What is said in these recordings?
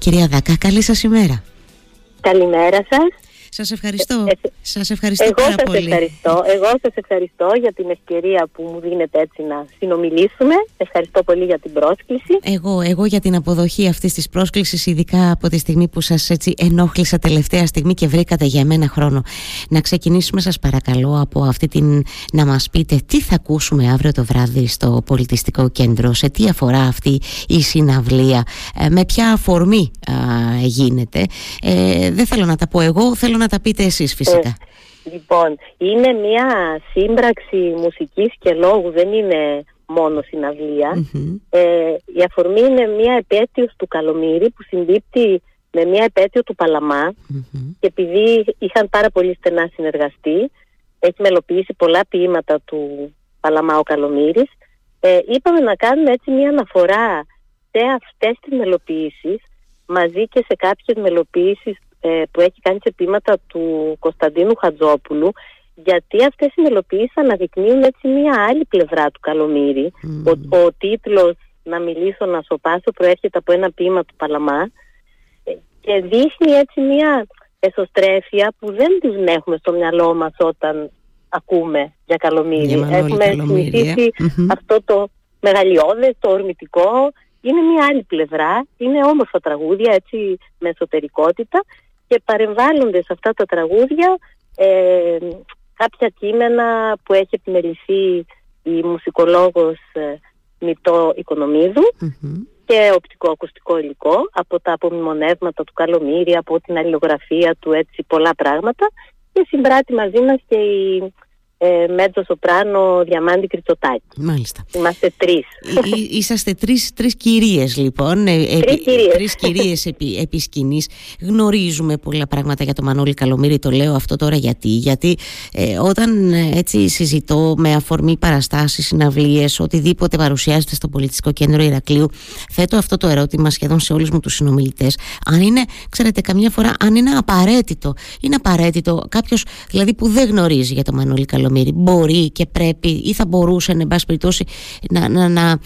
Κυρία Δακά, καλή σας ημέρα. Καλημέρα σας. Σας ευχαριστώ. Ε, ε, σας ευχαριστώ εγώ πάρα σας πολύ. Ευχαριστώ. Εγώ σας ευχαριστώ για την ευκαιρία που μου δίνετε έτσι να συνομιλήσουμε. Ευχαριστώ πολύ για την πρόσκληση. Εγώ, εγώ για την αποδοχή αυτής της πρόσκλησης, ειδικά από τη στιγμή που σας έτσι ενόχλησα τελευταία στιγμή και βρήκατε για μένα χρόνο. Να ξεκινήσουμε σας παρακαλώ από αυτή την να μας πείτε τι θα ακούσουμε αύριο το βράδυ στο πολιτιστικό κέντρο, σε τι αφορά αυτή η συναυλία, ε, με ποια αφορμή γίνεται; Ε, δεν θέλω να τα πω εγώ, θέλω να τα πείτε εσείς φυσικά. Ε, λοιπόν, είναι μια σύμπραξη μουσικής και λόγου, δεν είναι μόνο Ε, η αφορμή είναι μια επέτειος του Καλομήρη που συμπίπτει με μια επέτειο του παλαμα και επειδή είχαν πάρα πολύ στενά συνεργαστεί, έχει μελοποιήσει πολλά ποίηματα του Παλαμά ο Καλομήρης, ε, είπαμε να κάνουμε έτσι μια αναφορά σε αυτές τις μελοποιήσεις μαζί και σε κάποιες μελοποιήσεις ε, που έχει κάνει σε πείματα του Κωνσταντίνου Χατζόπουλου γιατί αυτές οι μελοποιήσεις αναδεικνύουν έτσι μια άλλη πλευρά του Καλομήρη. Ο, ο τίτλος «Να μιλήσω να σοπάσω» προέρχεται από ένα ποίημα του Παλαμά ε, και δείχνει έτσι μια εσωστρέφεια που δεν την έχουμε στο μυαλό μας όταν ακούμε για Καλομήρη. Έχουμε συνηθίσει αυτό το μεγαλειώδες, το ορμητικό, είναι μια άλλη πλευρά, είναι όμορφα τραγούδια έτσι με εσωτερικότητα και παρεμβάλλονται σε αυτά τα τραγούδια ε, κάποια κείμενα που έχει επιμεληθεί η μουσικολόγος ε, Μητώ και οπτικοακουστικό υλικό από τα απομνημονεύματα του Καλομήρη, από την αλληλογραφία του έτσι πολλά πράγματα. Και συμπράττει μαζί μας και η ε, Μέτζο Σοπράνο Διαμάντη Κριτσοτάκη. Μάλιστα. Είμαστε τρεις. είσαστε τρεις τρεις κυρίες, λοιπόν. Ε, τρεις κυρίες. Τρεις κυρίες επί, επί σκηνής. Γνωρίζουμε πολλά πράγματα για το Μανώλη Καλομήρη. Το λέω αυτό τώρα γιατί. Γιατί ε, όταν ε, έτσι συζητώ με αφορμή παραστάσεις, συναυλίες, οτιδήποτε παρουσιάζεται στο πολιτιστικό κέντρο Ηρακλείου, θέτω αυτό το ερώτημα σχεδόν σε όλους μου τους συνομιλητές. Αν είναι, ξέρετε, καμιά φορά, αν είναι απαραίτητο. Είναι απαραίτητο κάποιος δηλαδή που δεν γνωρίζει για το Μανώλη Καλομήρη μπορεί και πρέπει ή θα μπορούσε εν πάση περιπτώσει να, να, να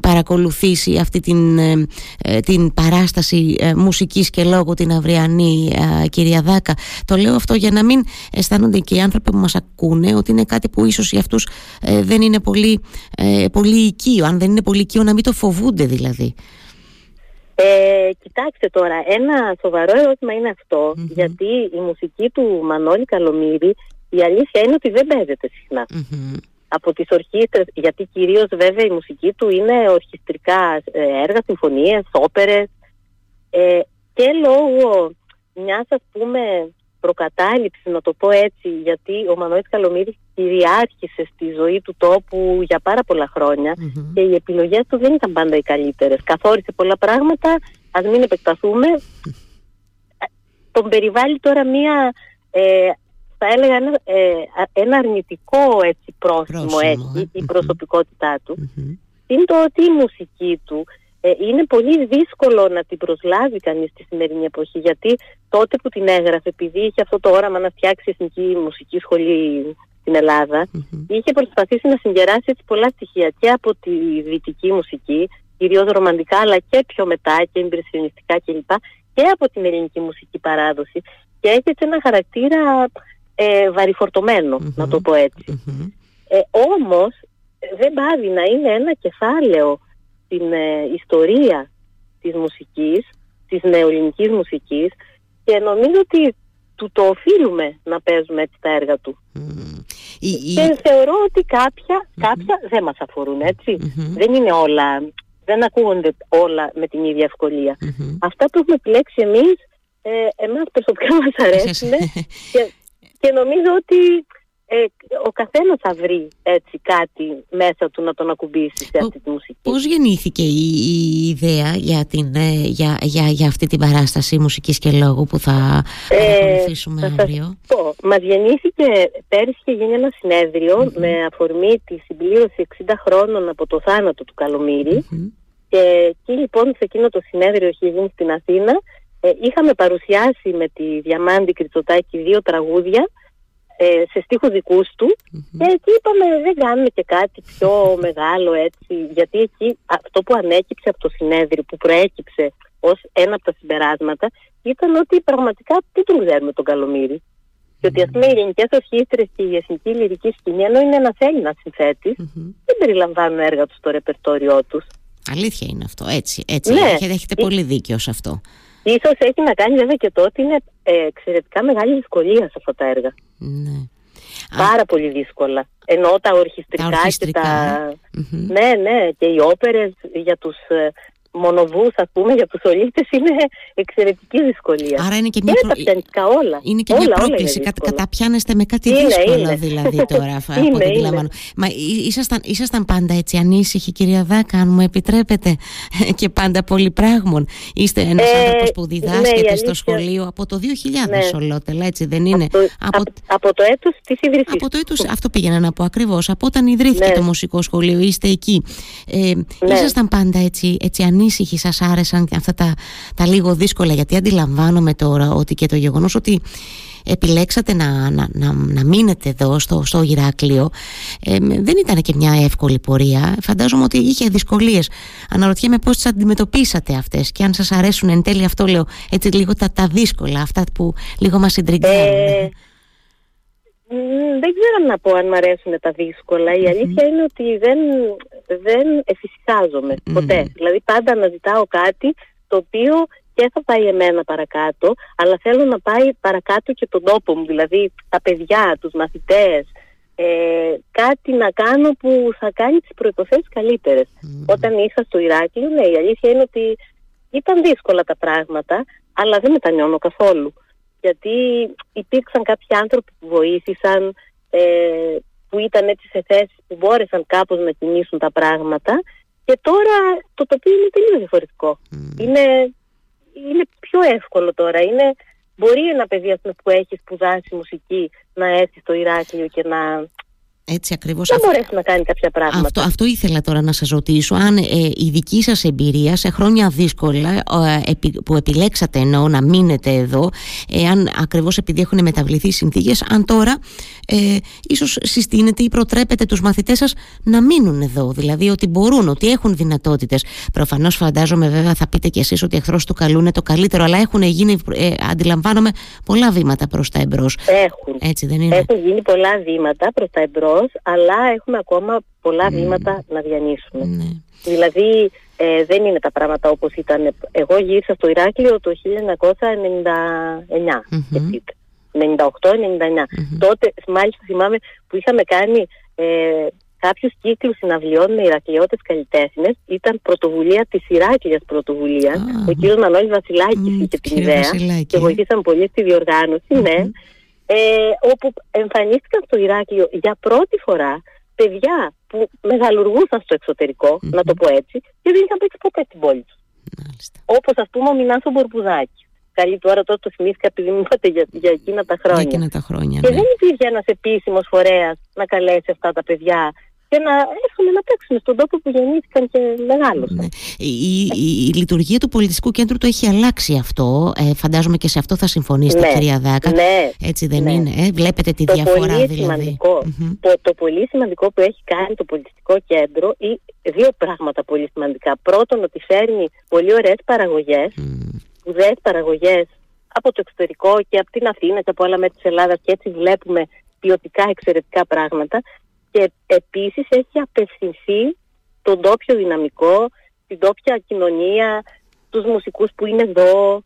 παρακολουθήσει αυτή την, ε, την παράσταση ε, μουσικής και λόγου την αυριανή ε, κυρία Δάκα. Το λέω αυτό για να μην αισθάνονται και οι άνθρωποι που μας ακούνε ότι είναι κάτι που ίσως για αυτούς δεν είναι πολύ, πολύ οικείο. Αν δεν είναι πολύ οικείο να μην το φοβούνται δηλαδή. Ε, κοιτάξτε τώρα, ένα σοβαρό ερώτημα είναι γιατί η μουσική του Μανώλη Καλομήρη η αλήθεια είναι ότι δεν παίζεται Από τις ορχήστρες, γιατί κυρίως βέβαια η μουσική του είναι ορχιστρικά ε, έργα, συμφωνίες, όπερες. Ε, και λόγω μιας ας πούμε προκατάληψης να το πω έτσι γιατί ο Μανώλης Καλομήρης κυριάρχησε στη ζωή του τόπου για πάρα πολλά και οι επιλογές του δεν ήταν πάντα οι καλύτερες. Καθόρισε πολλά πράγματα, ας μην επεκταθούμε. Τον περιβάλλει τώρα μία ε, θα έλεγα ένα, ε, ένα αρνητικό έτσι, πρόσημο, έχει η προσωπικότητά του. mm Είναι το ότι η μουσική του ε, είναι πολύ δύσκολο να την προσλάβει κανείς στη σημερινή εποχή γιατί τότε που την έγραφε επειδή είχε αυτό το όραμα να φτιάξει εθνική μουσική σχολή στην Ελλάδα είχε προσπαθήσει να συγκεράσει έτσι πολλά στοιχεία και από τη δυτική μουσική κυρίως ρομαντικά αλλά και πιο μετά και εμπειριστικά κλπ και από την ελληνική μουσική παράδοση. Και έχει έτσι ένα χαρακτήρα ε, βαριφορτωμενο να το πω έτσι. Ε, όμως δεν πάβει να είναι ένα κεφάλαιο στην ε, ιστορία της μουσικής, της νεοελληνικής μουσικής και νομίζω ότι του το οφείλουμε να παίζουμε έτσι τα έργα του. Και θεωρώ ότι κάποια, δεν μας αφορούν Δεν είναι όλα, δεν ακούγονται όλα με την ίδια ευκολία. Αυτά που έχουμε επιλέξει εμείς, ε, εμάς προσωπικά μας αρέσουν και και νομίζω ότι ε, ο καθένας θα βρει έτσι κάτι μέσα του να τον ακουμπήσει σε αυτή τη μουσική. Πώς γεννήθηκε η, η ιδέα για, την, ε, για, για, για αυτή την παράσταση μουσικής και λόγου που θα ε, ακολουθήσουμε αύριο; Πω, μας γεννήθηκε πέρυσι και γίνει ένα με αφορμή τη συμπλήρωση 60 χρόνων από το θάνατο του καλομηρη και εκεί λοιπόν σε εκείνο το συνέδριο έχει γίνει στην Αθήνα ε, είχαμε παρουσιάσει με τη Διαμάντη Κριτσοτάκη δύο τραγούδια ε, σε στίχους δικούς του και εκεί είπαμε δεν κάνουμε και κάτι πιο μεγάλο έτσι γιατί εκεί αυτό που ανέκυψε από το συνέδριο που προέκυψε ως ένα από τα συμπεράσματα ήταν ότι πραγματικά δεν τον ξέρουμε τον Καλομήρη. Και ότι ας πούμε οι ελληνικές ορχήστρες και η εθνική λυρική σκηνή, ενώ είναι ένας Έλληνας συνθέτης, δεν περιλαμβάνουν έργα τους στο ρεπερτόριό τους. Αλήθεια είναι αυτό, έτσι. έτσι. Ναι. Έχετε, έχετε πολύ δίκιο σε αυτό. Ίσως έχει να κάνει βέβαια και το ότι είναι ε, εξαιρετικά μεγάλη δυσκολία σε αυτά τα έργα. Ναι. Πάρα πολύ δύσκολα. Ενώ τα ορχιστρικά, τα και τα... Ναι, ναι, και οι όπερες για τους ε, μονοβούς ας πούμε για τους ολίτες είναι εξαιρετική δυσκολία. Άρα είναι και μια, προ... τα όλα. Είναι και όλα, μια πρόκληση. Κατα, καταπιάνεστε με κάτι είναι, δύσκολο είναι. δηλαδή τώρα από ό,τι αντιλαμβάνω. Μα ήσασταν, ήσασταν πάντα έτσι ανήσυχοι κυρία Δάκα αν μου επιτρέπετε και πάντα πολυπράγμων. Είστε ένας ε, άνθρωπος που διδάσκεται ναι, στο σχολείο από το 2000 ναι. ολότελα έτσι δεν είναι; Από, από, από το έτος της ίδρυσης. Από το έτος, αυτό πήγαινα να πω ακριβώς. Από όταν ιδρύθηκε ναι. το μουσικό σχολείο είστε εκεί. Ε, ναι. Ήσασταν πάντα έτσι, έτσι ανήσυχοι; Ανήσυχοι σας άρεσαν αυτά τα, τα λίγο δύσκολα γιατί αντιλαμβάνομαι τώρα ότι και το γεγονός ότι επιλέξατε να, να, να, να μείνετε εδώ στο, στο Ηράκλειο ε, δεν ήταν και μια εύκολη πορεία. Φαντάζομαι ότι είχε δυσκολίες. Αναρωτιέμαι πώς τις αντιμετωπίσατε αυτές και αν σας αρέσουν εν τέλει αυτό λέω έτσι λίγο τα, τα δύσκολα αυτά που λίγο μας συντριγκάρουν. Ε, δεν ξέρω να πω αν μου αρέσουν τα δύσκολα. Η αλήθεια είναι ότι δεν, δεν εφησυχάζομαι ποτέ. Δηλαδή πάντα αναζητάω κάτι το οποίο και θα πάει εμένα παρακάτω, αλλά θέλω να πάει παρακάτω και τον τόπο μου, δηλαδή τα παιδιά, τους μαθητές, ε, κάτι να κάνω που θα κάνει τις προϋποθέσεις καλύτερες. Όταν είχα στο Ηράκλειο, ναι, η αλήθεια είναι ότι ήταν δύσκολα τα πράγματα, αλλά δεν μετανιώνω καθόλου γιατί υπήρξαν κάποιοι άνθρωποι που βοήθησαν, ε, που ήταν έτσι σε θέσεις που μπόρεσαν κάπως να κινήσουν τα πράγματα και τώρα το τοπίο είναι τελείως διαφορετικό. Είναι, είναι πιο εύκολο τώρα. Είναι, μπορεί ένα παιδί που έχει σπουδάσει μουσική να έρθει στο Ηράκλειο και να έτσι ακριβώς. Δεν μπορέσει να κάνει κάποια πράγματα. Αυτό, αυτό ήθελα τώρα να σας ρωτήσω. Αν ε, η δική σας εμπειρία σε χρόνια δύσκολα ε, που επιλέξατε ενώ να μείνετε εδώ, ε, αν ακριβώς επειδή έχουν μεταβληθεί οι συνθήκες, αν τώρα ε, ίσως συστήνετε ή προτρέπετε τους μαθητές σας να μείνουν εδώ. Δηλαδή ότι μπορούν, ότι έχουν δυνατότητες. Προφανώς φαντάζομαι βέβαια θα πείτε κι εσείς ότι εχθρός του καλού είναι το καλύτερο, αλλά έχουν γίνει, ε, αντιλαμβάνομαι, πολλά βήματα προς τα εμπρός. Έχουν. Έτσι δεν είναι; Έχουν γίνει πολλά βήματα προς τα εμπρός αλλά έχουμε ακόμα πολλά βήματα να διανύσουμε. Ναι. Δηλαδή ε, δεν είναι τα πράγματα όπως ήταν. Εγώ γύρισα στο Ηράκλειο το 1999, 98-99. Τότε μάλιστα θυμάμαι που είχαμε κάνει ε, κάποιους κύκλους συναυλιών με Ηρακλειώτες καλλιτέχνες. Ήταν πρωτοβουλία της Ηράκλειας πρωτοβουλίας. Ο κύριος Μανώλης Βασιλάκης είχε την ιδέα και βοηθήσαν πολύ στη διοργάνωση. Ναι ε, όπου εμφανίστηκαν στο Ηράκλειο για πρώτη φορά παιδιά που μεγαλουργούσαν στο εξωτερικο να το πω έτσι, και δεν είχαν παίξει ποτέ στην πόλη τους. Όπως ας πούμε ο Μινάσο Μπορμπουδάκη. Καλή τώρα τώρα το θυμήθηκα επειδή μου είπατε για, για εκείνα τα χρόνια. Για εκείνα τα χρόνια και ναι. δεν υπήρχε ένας επίσημος φορέας να καλέσει αυτά τα παιδιά και να έρθουν να παίξουν στον τόπο που γεννήθηκαν και μεγάλωσαν. Ναι. Η, η, η, λειτουργία του πολιτιστικού κέντρου το έχει αλλάξει αυτό. Ε, φαντάζομαι και σε αυτό θα συμφωνήσετε, ναι, κυρία Δάκα. Ναι, Έτσι δεν ναι. είναι. Ε, βλέπετε τη διαφορά πολύ δηλαδή. το, το πολύ σημαντικό που έχει κάνει το πολιτιστικό κέντρο ή δύο πράγματα πολύ σημαντικά. Πρώτον, ότι φέρνει πολύ ωραίες παραγωγές, mm. Σπουδαίες παραγωγές από το εξωτερικό και από την Αθήνα και από άλλα μέρη της Ελλάδας και έτσι βλέπουμε ποιοτικά εξαιρετικά πράγματα. Και επίσης έχει απευθυνθεί τον τόπιο δυναμικό, την τόπια κοινωνία, τους μουσικούς που είναι εδώ,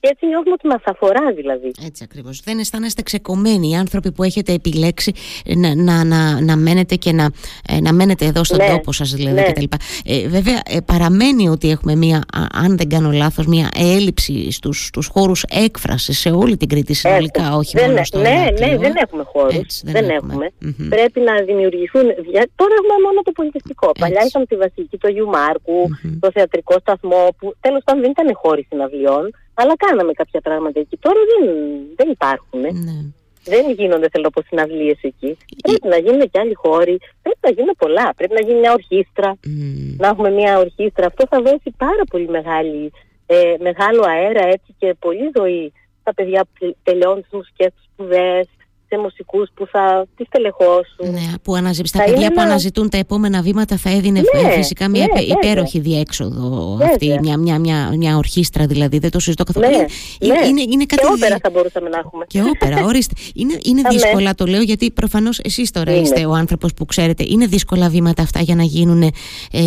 και έτσι νιώθουμε ότι μας αφορά δηλαδή. Έτσι ακριβώς. Δεν αισθάνεστε ξεκομμένοι οι άνθρωποι που έχετε επιλέξει να, να, να, να μένετε και να, ε, να μένετε εδώ στον ναι, τόπο σας, δηλαδή ναι. κτλ. Ε, βέβαια, ε, παραμένει ότι έχουμε μία, αν δεν κάνω λάθος, μία έλλειψη στους στους χώρους έκφρασης σε όλη την Κρήτη συνολικά, όχι δεν, μόνο στο Ναι, ναι, δεν έχουμε χώρους. Δεν, δεν, έχουμε. Πρέπει να δημιουργηθούν. Τώρα έχουμε μόνο το πολιτιστικό. Έτσι. Παλιά είχαμε τη Βασιλική, το Γιου Μάρκου, το θεατρικό σταθμό, που τέλος πάντων δεν ήταν χώροι συναυλιών. Αλλά κάναμε κάποια πράγματα εκεί. Τώρα δεν, δεν υπάρχουν. Ναι. Δεν γίνονται θέλω πω συναυλίες εκεί. Πρέπει να γίνουν και άλλοι χώροι. Πρέπει να γίνουν πολλά. Πρέπει να γίνει μια ορχήστρα. Να έχουμε μια ορχήστρα. Αυτό θα δώσει πάρα πολύ μεγάλη, ε, μεγάλο αέρα έτσι και πολύ ζωή στα παιδιά που τελειώνουν τι μουσικέ του σπουδές. Σε μουσικούς που θα τις τελεχώσουν. Ναι, που αναζη... στα παιδιά που αναζητούν τα επόμενα βήματα θα έδινε ναι, φυσικά μια ναι, υπέροχη διέξοδο βέβαια. αυτή, μια, μια, μια, μια ορχήστρα δηλαδή, δεν το συζητώ καθόλου. Ναι, είναι, είναι, είναι κάτι... Και όπερα θα μπορούσαμε να έχουμε. Και όπερα, ορίστε. Είναι, είναι δύσκολα το λέω γιατί προφανώς εσείς τώρα είναι. είστε ο άνθρωπος που ξέρετε. Είναι δύσκολα βήματα αυτά για να γίνουν, ε,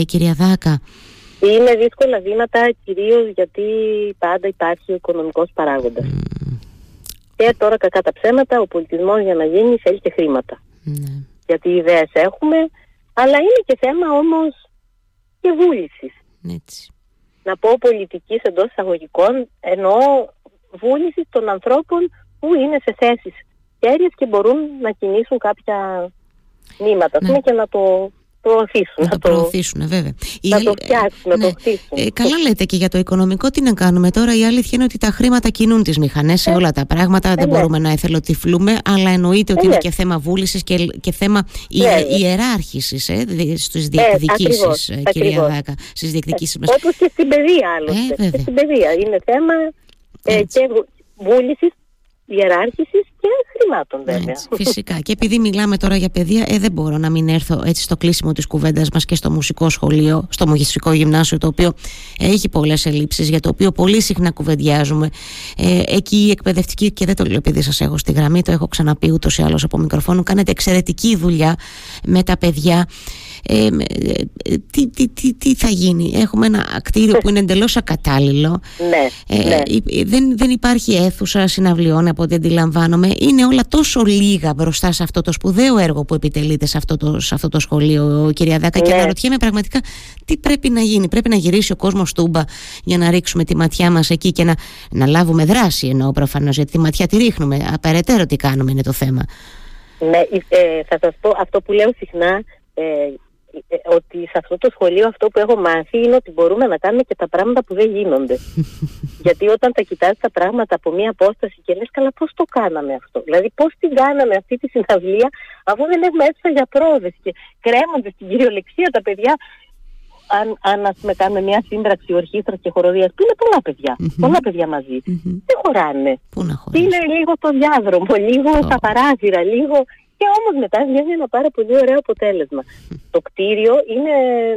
κυρία Δάκα; Είναι δύσκολα βήματα κυρίως γιατί πάντα υπάρχει ο οικονομικός παράγοντας. Και τώρα κακά τα ψέματα, ο πολιτισμός για να γίνει θέλει και χρήματα. Ναι. Γιατί ιδέες έχουμε, αλλά είναι και θέμα όμως και βούλησης. Να πω πολιτικής εντός εισαγωγικών, εννοώ βούληση των ανθρώπων που είναι σε θέσεις κέρυες και μπορούν να κινήσουν κάποια νήματα. Ναι. και να το προωθήσουν. Να το προωθήσουν, βέβαια. Να το φτιάξουν, να το ναι. χτίσουν. Ε, καλά λέτε και για το οικονομικό τι να κάνουμε τώρα; Η αλήθεια είναι ότι τα χρήματα κινούν τις μηχανές σε ε, όλα τα πράγματα. δεν ναι. μπορούμε να εθελοτυφλούμε, αλλά εννοείται ότι είναι και θέμα βούλησης και, και θέμα ιεράρχησης ε, στις διεκδικήσεις, κυρία Δάκα. Στις διεκδικήσεις μας. Όπως και στην παιδεία, άλλωστε. και στην παιδεία. Είναι θέμα και βούλησης ιεράρχησης και χρημάτων βέβαια. Έτσι, φυσικά. και επειδή μιλάμε τώρα για παιδεία, ε, δεν μπορώ να μην έρθω έτσι στο κλείσιμο της κουβέντας μας και στο μουσικό σχολείο, στο μουσικό γυμνάσιο, το οποίο έχει πολλές ελλείψεις, για το οποίο πολύ συχνά κουβεντιάζουμε. Ε, εκεί η εκπαιδευτική, και δεν το λέω επειδή σας έχω στη γραμμή, το έχω ξαναπεί ούτως ή άλλως από μικροφόνο, κάνετε εξαιρετική δουλειά με τα παιδιά. Ε, ε, τι, τι, τι, τι, θα γίνει; Έχουμε ένα κτίριο που είναι εντελώς ακατάλληλο. Ναι, ε, ναι. δεν, δεν υπάρχει αίθουσα συναυλιών από ό,τι αντιλαμβάνομαι. Είναι όλα τόσο λίγα μπροστά σε αυτό το σπουδαίο έργο που επιτελείται σε αυτό το, σε αυτό το σχολείο, κυρία Δάκα. Ναι. Και αναρωτιέμαι πραγματικά τι πρέπει να γίνει; Πρέπει να γυρίσει ο κόσμος τούμπα για να ρίξουμε τη ματιά μας εκεί και να, να λάβουμε δράση. Εννοώ προφανώς, γιατί τη ματιά τη ρίχνουμε. Απεραιτέρω τι κάνουμε είναι το θέμα. Ναι, ε, θα σας πω αυτό που λέω συχνά. Ε, ε, ότι σε αυτό το σχολείο αυτό που έχω μάθει είναι ότι μπορούμε να κάνουμε και τα πράγματα που δεν γίνονται. Γιατί όταν τα κοιτάς τα πράγματα από μία απόσταση και λες καλά πώς το κάναμε αυτό; Δηλαδή πώς την κάναμε αυτή τη συναυλία αφού δεν έχουμε αίθουσα για πρόοδες και κρέμονται στην κυριολεξία τα παιδιά αν, αν ας πούμε κάνουμε μια σύμπραξη ορχήστρας και χοροδίας που είναι πολλά παιδιά, πολλά παιδιά μαζί, δεν χωράνε. Πού να είναι λίγο στο διάδρομο, λίγο στα παράθυρα, λίγο και όμως μετά βγαίνει ένα πάρα πολύ ωραίο αποτέλεσμα. Το κτίριο είναι,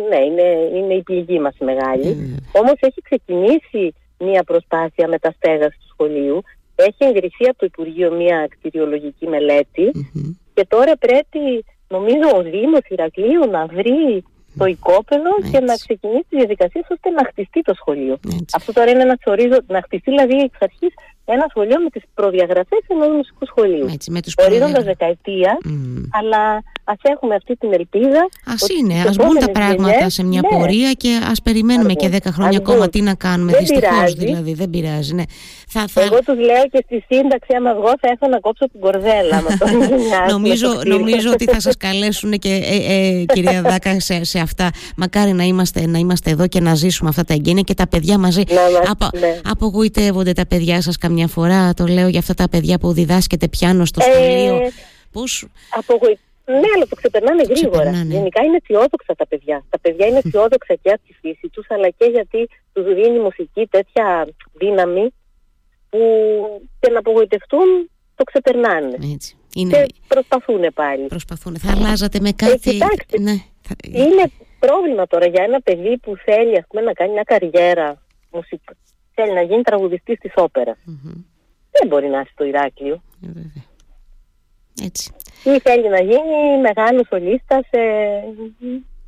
ναι, είναι, είναι η πληγή μας μεγάλη, mm. όμως έχει ξεκινήσει μια προσπάθεια μεταστέγασης του σχολείου, έχει εγκριθεί από το Υπουργείο μια κτηριολογική και τώρα πρέπει νομίζω ο Δήμος Ηρακλείου να βρει το οικόπεδο και να ξεκινήσει τη διαδικασία ώστε να χτιστεί το σχολείο. Αυτό τώρα είναι ένας ορίζοντα, να χτιστεί δηλαδή εξ αρχής ένα σχολείο με τις προδιαγραφές ενός μουσικού σχολείου. Έτσι, με Ορίζοντα δεκαετία, αλλά ας έχουμε αυτή την ελπίδα. Α είναι, ας μπουν τα πράγματα σε μια ναι. πορεία και ας περιμένουμε και 10 χρόνια ακόμα τι να κάνουμε. Δυστυχώς δηλαδή, δεν πειράζει. Ναι. Θα, θα... Εγώ τους λέω και στη σύνταξη, άμα βγω, θα έρθω να κόψω την κορδέλα. νομίζω, νομίζω ότι θα σας καλέσουν και ε, ε, κυρία Δάκα σε, σε αυτά. Μακάρι να είμαστε, να είμαστε εδώ και να ζήσουμε αυτά τα εγγένεια και τα παιδιά μαζί. Ναι, Απο, ναι. Απογοητεύονται τα παιδιά σας καμιά φορά. Το λέω για αυτά τα παιδιά που διδάσκεται πιάνο στο σχολείο. Ε, Πώς... Ναι, αλλά το ξεπερνάνε γρήγορα. Γενικά είναι αισιόδοξα τα παιδιά. Τα παιδιά είναι αισιόδοξα και από τη φύση τους, αλλά και γιατί τους δίνει η μουσική τέτοια δύναμη που και να απογοητευτούν το ξεπερνάνε. Έτσι. Είναι... Και προσπαθούν πάλι. Προσπαθούν. Θα αλλάζατε με κάτι. Ε, κοιτάξτε, ναι. Είναι πρόβλημα τώρα για ένα παιδί που θέλει ας πούμε, να κάνει μια καριέρα μουσική. Θέλει να γίνει τραγουδιστής της όπερας. Δεν μπορεί να έρθει στο Ηράκλειο. Ε, Έτσι. Ή θέλει να γίνει μεγάλος σολίστας σε,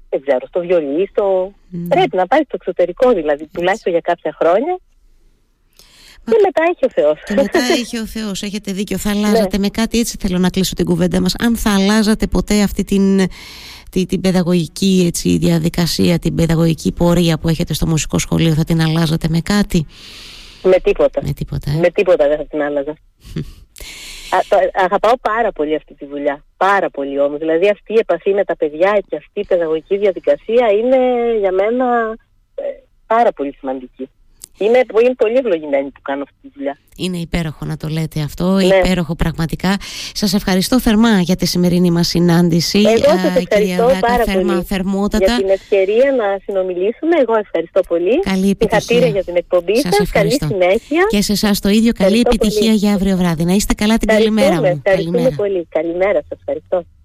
δεν ξέρω, στο βιολί, στο... Πρέπει να πάει στο εξωτερικό δηλαδή, τουλάχιστον για κάποια χρόνια και μετά έχει ο Θεός. Και μετά έχει ο Θεός. Έχετε δίκιο. Θα αλλάζατε ναι. με κάτι, έτσι θέλω να κλείσω την κουβέντα μας. Αν θα αλλάζατε ποτέ αυτή την, την, την παιδαγωγική έτσι, διαδικασία, την παιδαγωγική πορεία που έχετε στο μουσικό σχολείο, θα την αλλάζατε με κάτι; Με τίποτα. Με τίποτα, ε; με τίποτα δεν θα την άλλαζα. Α, το, αγαπάω πάρα πολύ αυτή τη δουλειά. Πάρα πολύ όμως. Δηλαδή αυτή η επαφή με τα παιδιά και αυτή η παιδαγωγική διαδικασία είναι για μένα ε, πάρα πολύ σημαντική. Είμαι, είμαι πολύ ευλογημένη που κάνω αυτή τη δουλειά. Είναι υπέροχο να το λέτε αυτό, ναι. υπέροχο πραγματικά. Σας ευχαριστώ θερμά για τη σημερινή μας συνάντηση. Εγώ σας ευχαριστώ πάρα θερμά, πολύ θερμότατα. για την ευκαιρία να συνομιλήσουμε. Εγώ ευχαριστώ πολύ. Καλή επιτυχία. για την εκπομπή σας. σας. Καλή συνέχεια. Και σε εσάς το ίδιο. Καλή επιτυχία για αύριο βράδυ. Να είστε καλά την καλημέρα μου. Ευχαριστούμε πολύ. Καλημέρα σας. Ευχαριστώ.